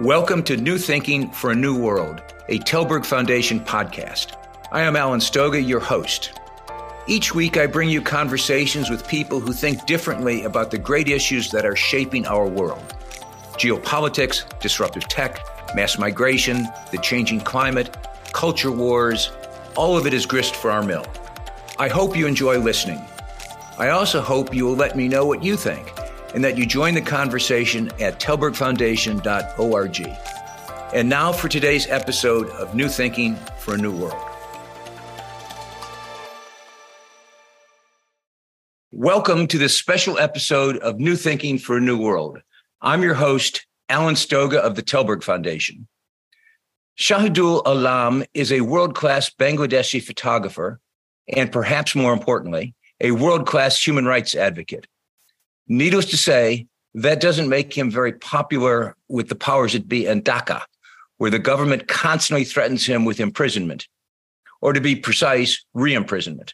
Welcome to New Thinking for a New World, a Tällberg Foundation podcast. I am Alan Stoga, your host. Each week, I bring you conversations with people who think differently about the great issues that are shaping our world geopolitics, disruptive tech, mass migration, the changing climate, culture wars. All of it is grist for our mill. I hope you enjoy listening. I also hope you will let me know what you think and that you join the conversation at tallbergfoundation.org. And now for today's episode of New Thinking for a New World. Welcome to this special episode of New Thinking for a New World. I'm your host, Alan Stoga of the Tällberg Foundation. Shahidul Alam is a world class Bangladeshi photographer, and perhaps more importantly, a world class human rights advocate. Needless to say, that doesn't make him very popular with the powers that be in Dhaka, where the government constantly threatens him with imprisonment, or to be precise, re imprisonment.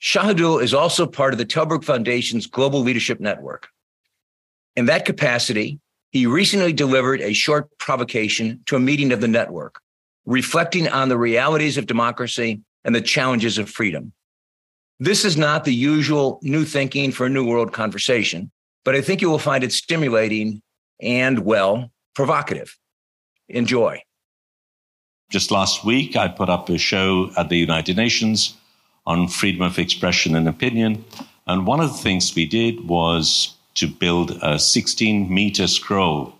Shahidul is also part of the Tällberg Foundation's Global Leadership Network. In that capacity, he recently delivered a short provocation to a meeting of the network, reflecting on the realities of democracy and the challenges of freedom. This is not the usual new thinking for a new world conversation, but I think you will find it stimulating and, well, provocative. Enjoy. Just last week, I put up a show at the United Nations on freedom of expression and opinion. And one of the things we did was to build a 16 meter scroll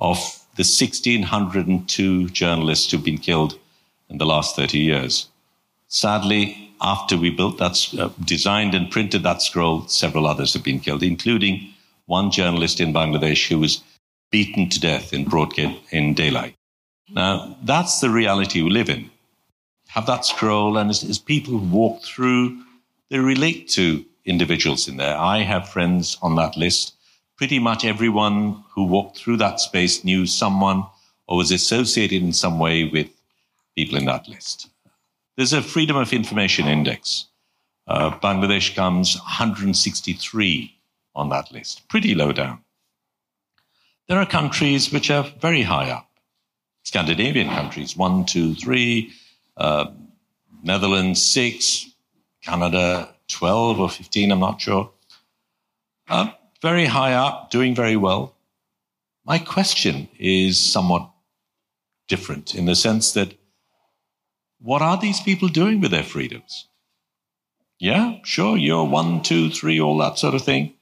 of the 1,602 journalists who've been killed in the last 30 years. Sadly, after we built that, uh, designed and printed that scroll, several others have been killed, including one journalist in Bangladesh who was beaten to death in broad in daylight. Now, that's the reality we live in. Have that scroll, and as, as people walk through, they relate to individuals in there. I have friends on that list. Pretty much everyone who walked through that space knew someone or was associated in some way with people in that list. There's a Freedom of Information Index. Uh, Bangladesh comes 163 on that list, pretty low down. There are countries which are very high up. Scandinavian countries, one, two, three, uh, Netherlands, six, Canada, 12 or 15, I'm not sure. Uh, very high up, doing very well. My question is somewhat different in the sense that what are these people doing with their freedoms? Yeah, sure, you're one, two, three, all that sort of thing.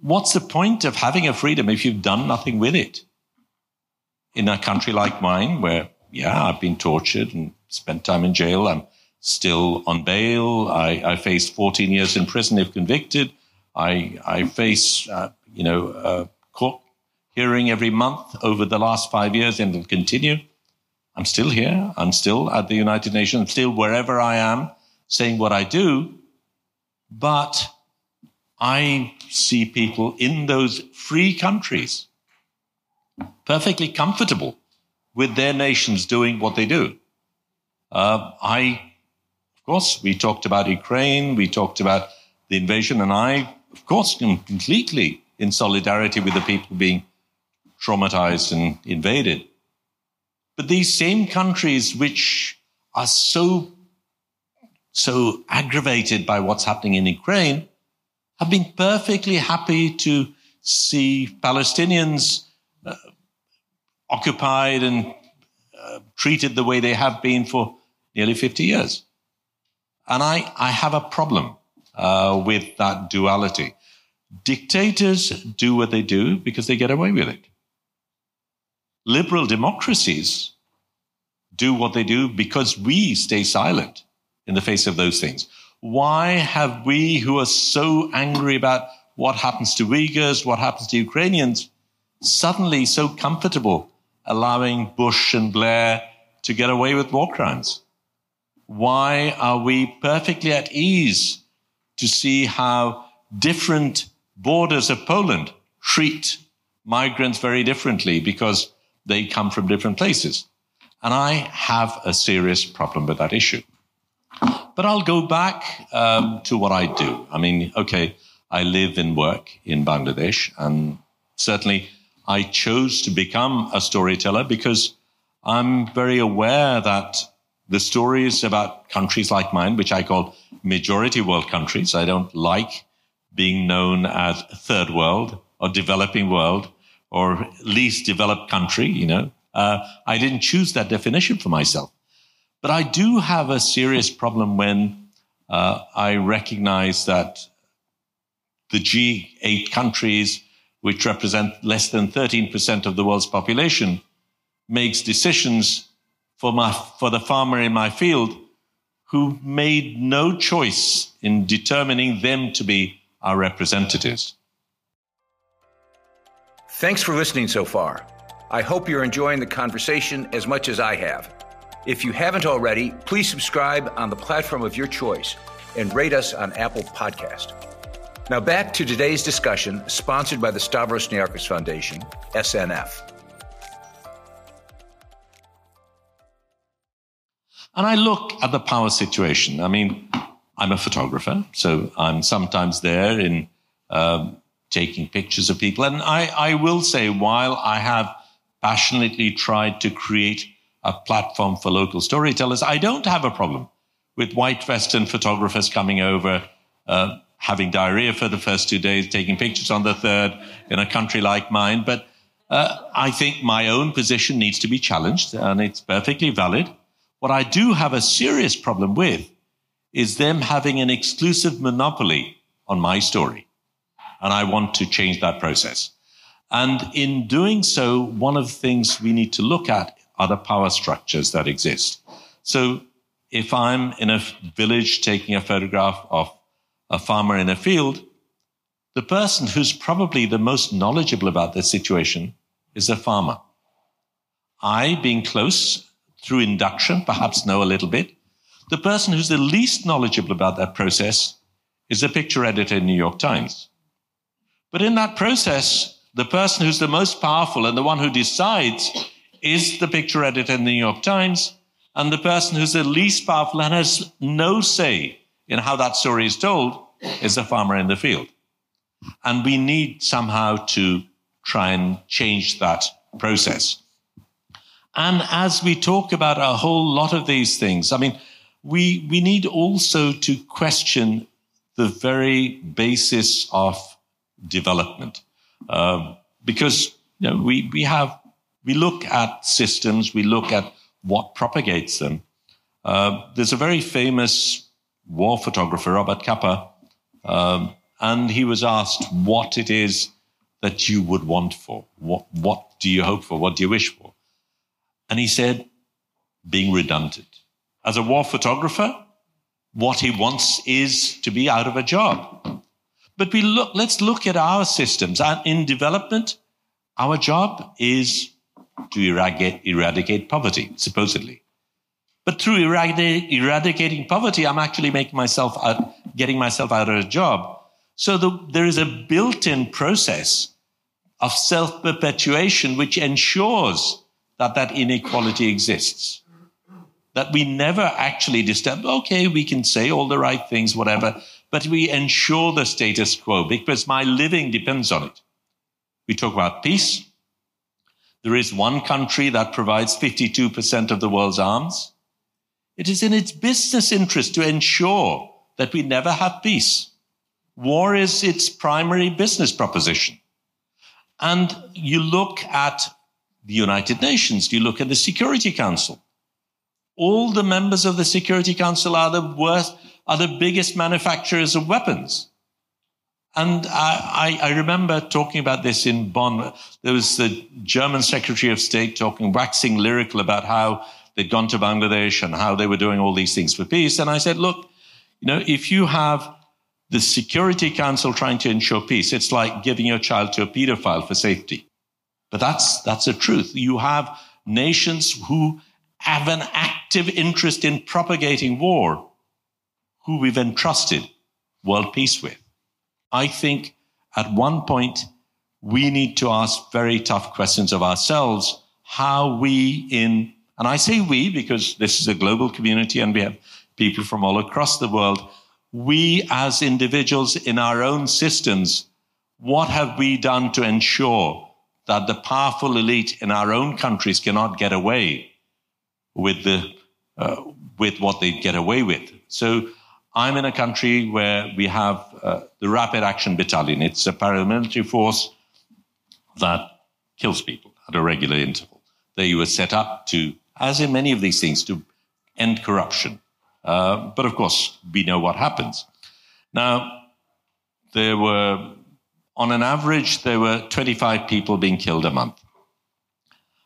What's the point of having a freedom if you've done nothing with it? In a country like mine, where, yeah, I've been tortured and spent time in jail, I'm still on bail. I, I faced 14 years in prison if convicted. I, I face, uh, you know, a court hearing every month over the last five years and it'll continue. I'm still here. I'm still at the United Nations. I'm still wherever I am saying what I do. But I see people in those free countries perfectly comfortable with their nations doing what they do. Uh, I, of course, we talked about Ukraine. We talked about the invasion. And I, of course, am completely in solidarity with the people being traumatized and invaded. But these same countries which are so, so aggravated by what's happening in Ukraine have been perfectly happy to see Palestinians uh, occupied and uh, treated the way they have been for nearly 50 years. And I, I have a problem uh, with that duality. Dictators do what they do because they get away with it liberal democracies do what they do because we stay silent in the face of those things. Why have we, who are so angry about what happens to Uyghurs, what happens to Ukrainians, suddenly so comfortable allowing Bush and Blair to get away with war crimes? Why are we perfectly at ease to see how different borders of Poland treat migrants very differently because they come from different places. And I have a serious problem with that issue. But I'll go back um, to what I do. I mean, okay, I live and work in Bangladesh, and certainly I chose to become a storyteller because I'm very aware that the stories about countries like mine, which I call majority world countries, I don't like being known as third world or developing world or least developed country, you know. Uh, I didn't choose that definition for myself. But I do have a serious problem when uh, I recognize that the G8 countries, which represent less than 13% of the world's population, makes decisions for, my, for the farmer in my field who made no choice in determining them to be our representatives. Thanks for listening so far. I hope you're enjoying the conversation as much as I have. If you haven't already, please subscribe on the platform of your choice and rate us on Apple Podcast. Now back to today's discussion, sponsored by the Stavros Niarchos Foundation, SNF. And I look at the power situation. I mean, I'm a photographer, so I'm sometimes there in um, taking pictures of people. And I, I will say, while I have passionately tried to create a platform for local storytellers, I don't have a problem with white Western photographers coming over, uh, having diarrhea for the first two days, taking pictures on the third in a country like mine. But uh, I think my own position needs to be challenged, and it's perfectly valid. What I do have a serious problem with is them having an exclusive monopoly on my story. And I want to change that process. And in doing so, one of the things we need to look at are the power structures that exist. So if I'm in a village taking a photograph of a farmer in a field, the person who's probably the most knowledgeable about the situation is the farmer. I, being close through induction, perhaps know a little bit. The person who's the least knowledgeable about that process is the picture editor in New York Times. But in that process, the person who's the most powerful and the one who decides is the picture editor in the New York Times. And the person who's the least powerful and has no say in how that story is told is the farmer in the field. And we need somehow to try and change that process. And as we talk about a whole lot of these things, I mean, we, we need also to question the very basis of development. Uh, because you know, we, we have, we look at systems, we look at what propagates them. Uh, there's a very famous war photographer, Robert Capa, um, and he was asked what it is that you would want for. What, what do you hope for? What do you wish for? And he said, being redundant. As a war photographer, what he wants is to be out of a job. But we look, let's look at our systems. Uh, in development, our job is to eradicate, eradicate poverty, supposedly. But through eradicating poverty, I'm actually making myself out, getting myself out of a job. So the, there is a built-in process of self-perpetuation which ensures that that inequality exists. That we never actually disturb. Okay, we can say all the right things, whatever, but we ensure the status quo because my living depends on it. We talk about peace. There is one country that provides 52% of the world's arms. It is in its business interest to ensure that we never have peace. War is its primary business proposition. And you look at the United Nations, you look at the Security Council. All the members of the Security Council are the worst, are the biggest manufacturers of weapons. And I, I, remember talking about this in Bonn. There was the German Secretary of State talking, waxing lyrical about how they'd gone to Bangladesh and how they were doing all these things for peace. And I said, look, you know, if you have the Security Council trying to ensure peace, it's like giving your child to a pedophile for safety. But that's, that's the truth. You have nations who have an active interest in propagating war, who we've entrusted world peace with. I think at one point we need to ask very tough questions of ourselves how we in, and I say we because this is a global community and we have people from all across the world. We as individuals in our own systems, what have we done to ensure that the powerful elite in our own countries cannot get away with the uh, with what they get away with. So I'm in a country where we have uh, the Rapid Action Battalion. It's a paramilitary force that kills people at a regular interval. They were set up to, as in many of these things, to end corruption. Uh, but of course, we know what happens. Now, there were, on an average, there were 25 people being killed a month.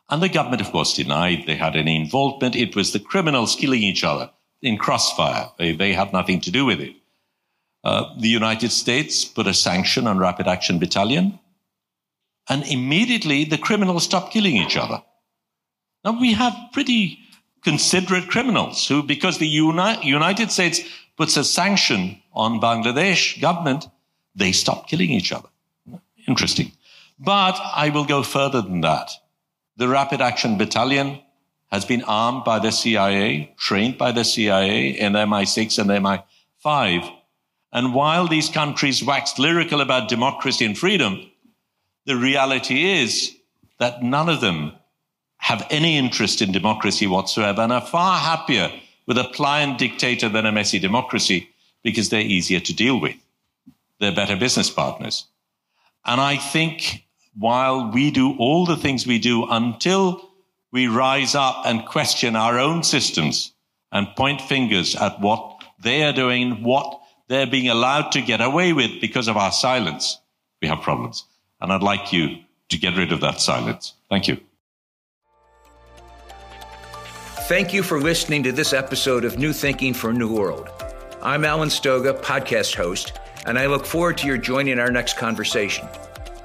And the government, of course, denied they had any involvement. It was the criminals killing each other in crossfire. They, they had nothing to do with it. Uh, the United States put a sanction on Rapid Action Battalion, and immediately the criminals stopped killing each other. Now we have pretty considerate criminals who, because the Uni- United States puts a sanction on Bangladesh government, they stop killing each other. Interesting. But I will go further than that. The Rapid Action Battalion has been armed by the CIA, trained by the CIA in MI6 and MI5. And while these countries waxed lyrical about democracy and freedom, the reality is that none of them have any interest in democracy whatsoever and are far happier with a pliant dictator than a messy democracy because they're easier to deal with. They're better business partners. And I think while we do all the things we do until we rise up and question our own systems and point fingers at what they are doing, what they're being allowed to get away with because of our silence, we have problems. And I'd like you to get rid of that silence. Thank you. Thank you for listening to this episode of New Thinking for a New World. I'm Alan Stoga, podcast host, and I look forward to your joining our next conversation.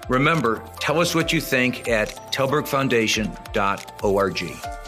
Remember, tell us what you think at tallbergfoundation.org.